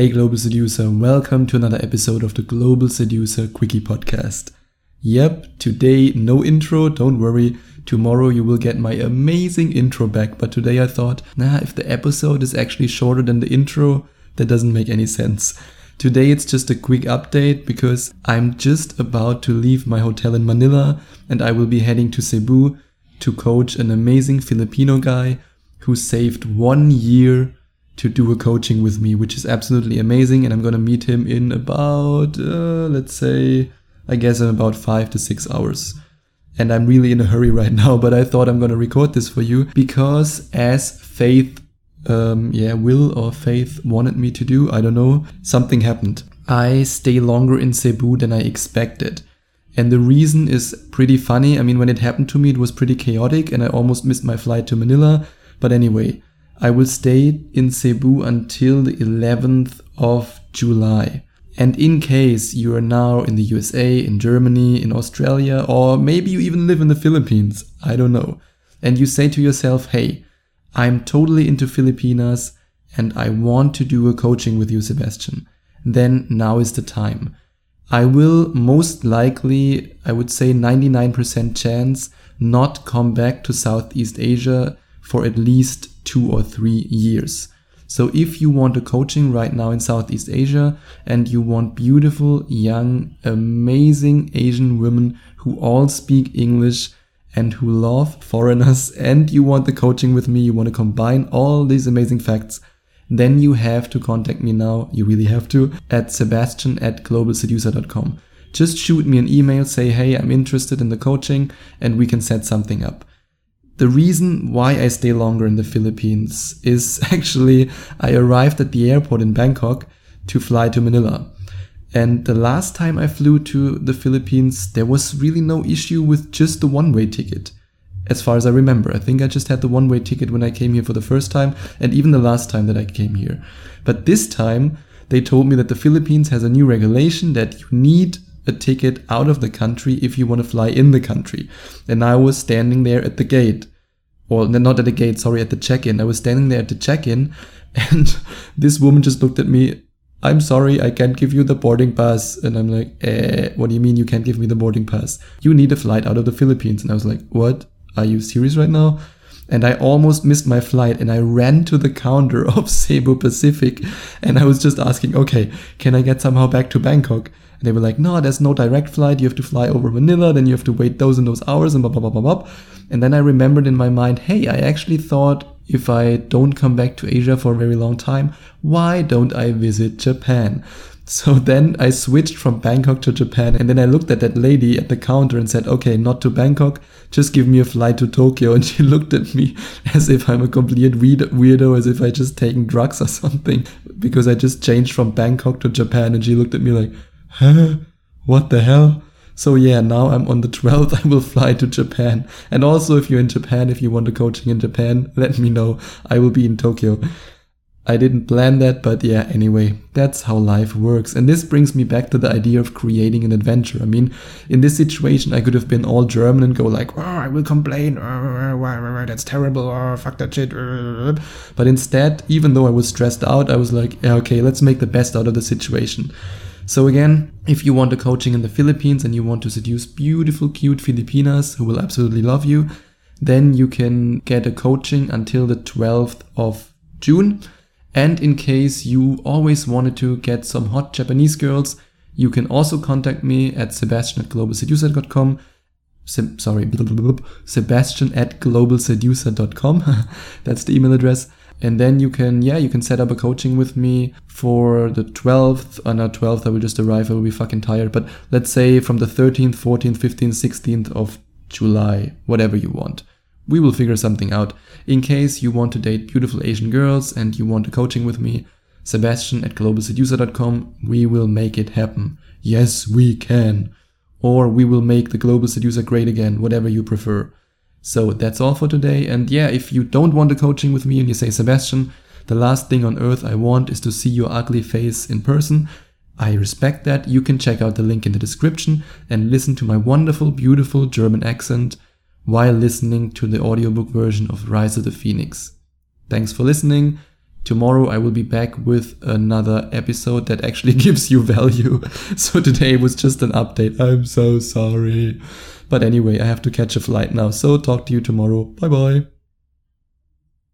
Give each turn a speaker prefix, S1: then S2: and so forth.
S1: Hey Global Seducer, welcome to another episode of the Global Seducer Quickie Podcast. Yep, today no intro, don't worry. Tomorrow you will get my amazing intro back, but today I thought, nah, if the episode is actually shorter than the intro, that doesn't make any sense. Today it's just a quick update because I'm just about to leave my hotel in Manila and I will be heading to Cebu to coach an amazing Filipino guy who saved one year to do a coaching with me, which is absolutely amazing. And I'm going to meet him in about, uh, let's say, I guess in about five to six hours. And I'm really in a hurry right now, but I thought I'm going to record this for you because as Faith, um, yeah, Will or Faith wanted me to do, I don't know, something happened. I stay longer in Cebu than I expected. And the reason is pretty funny. I mean, when it happened to me, it was pretty chaotic and I almost missed my flight to Manila. But anyway, I will stay in Cebu until the 11th of July. And in case you are now in the USA, in Germany, in Australia, or maybe you even live in the Philippines, I don't know, and you say to yourself, hey, I'm totally into Filipinas and I want to do a coaching with you, Sebastian, then now is the time. I will most likely, I would say 99% chance, not come back to Southeast Asia for at least two or three years. So if you want a coaching right now in Southeast Asia and you want beautiful, young, amazing Asian women who all speak English and who love foreigners and you want the coaching with me, you want to combine all these amazing facts, then you have to contact me now. You really have to at sebastian at globalseducer.com. Just shoot me an email, say, hey, I'm interested in the coaching and we can set something up. The reason why I stay longer in the Philippines is actually I arrived at the airport in Bangkok to fly to Manila. And the last time I flew to the Philippines, there was really no issue with just the one way ticket. As far as I remember, I think I just had the one way ticket when I came here for the first time and even the last time that I came here. But this time, they told me that the Philippines has a new regulation that you need a ticket out of the country if you want to fly in the country. And I was standing there at the gate or not at the gate, sorry, at the check-in. I was standing there at the check-in and this woman just looked at me. I'm sorry, I can't give you the boarding pass. And I'm like, eh, what do you mean you can't give me the boarding pass? You need a flight out of the Philippines. And I was like, what? Are you serious right now? And I almost missed my flight and I ran to the counter of Cebu Pacific and I was just asking, okay, can I get somehow back to Bangkok? And they were like, no, there's no direct flight. You have to fly over Manila. Then you have to wait those and those hours and blah, blah, blah, blah, blah. And then I remembered in my mind, hey, I actually thought if I don't come back to Asia for a very long time, why don't I visit Japan? So then I switched from Bangkok to Japan and then I looked at that lady at the counter and said, okay, not to Bangkok, just give me a flight to Tokyo. And she looked at me as if I'm a complete weirdo, as if I just taken drugs or something because I just changed from Bangkok to Japan. And she looked at me like, huh? What the hell? So yeah, now I'm on the 12th. I will fly to Japan. And also, if you're in Japan, if you want a coaching in Japan, let me know. I will be in Tokyo. I didn't plan that, but yeah, anyway, that's how life works. And this brings me back to the idea of creating an adventure. I mean, in this situation, I could have been all German and go like, oh, I will complain, oh, that's terrible, oh, fuck that shit. But instead, even though I was stressed out, I was like, yeah, okay, let's make the best out of the situation. So again, if you want a coaching in the Philippines and you want to seduce beautiful, cute Filipinas who will absolutely love you, then you can get a coaching until the 12th of June. And in case you always wanted to get some hot Japanese girls, you can also contact me at sebastian at globalseducer.com. Se- sorry, sebastian at globalseducer.com. That's the email address and then you can yeah you can set up a coaching with me for the 12th uh, not 12th i will just arrive i will be fucking tired but let's say from the 13th 14th 15th 16th of july whatever you want we will figure something out. In case you want to date beautiful asian girls and you want a coaching with me sebastian at globalseducer.com we will make it happen. Yes we can. Or we will make the global seducer great again whatever you prefer. So that's all for today. And yeah, if you don't want a coaching with me and you say, Sebastian, the last thing on earth I want is to see your ugly face in person, I respect that. You can check out the link in the description and listen to my wonderful, beautiful German accent while listening to the audiobook version of Rise of the Phoenix. Thanks for listening. Tomorrow I will be back with another episode that actually gives you value. So today was just an update. I'm so sorry. But anyway, I have to catch a flight now. So talk to you tomorrow. Bye bye.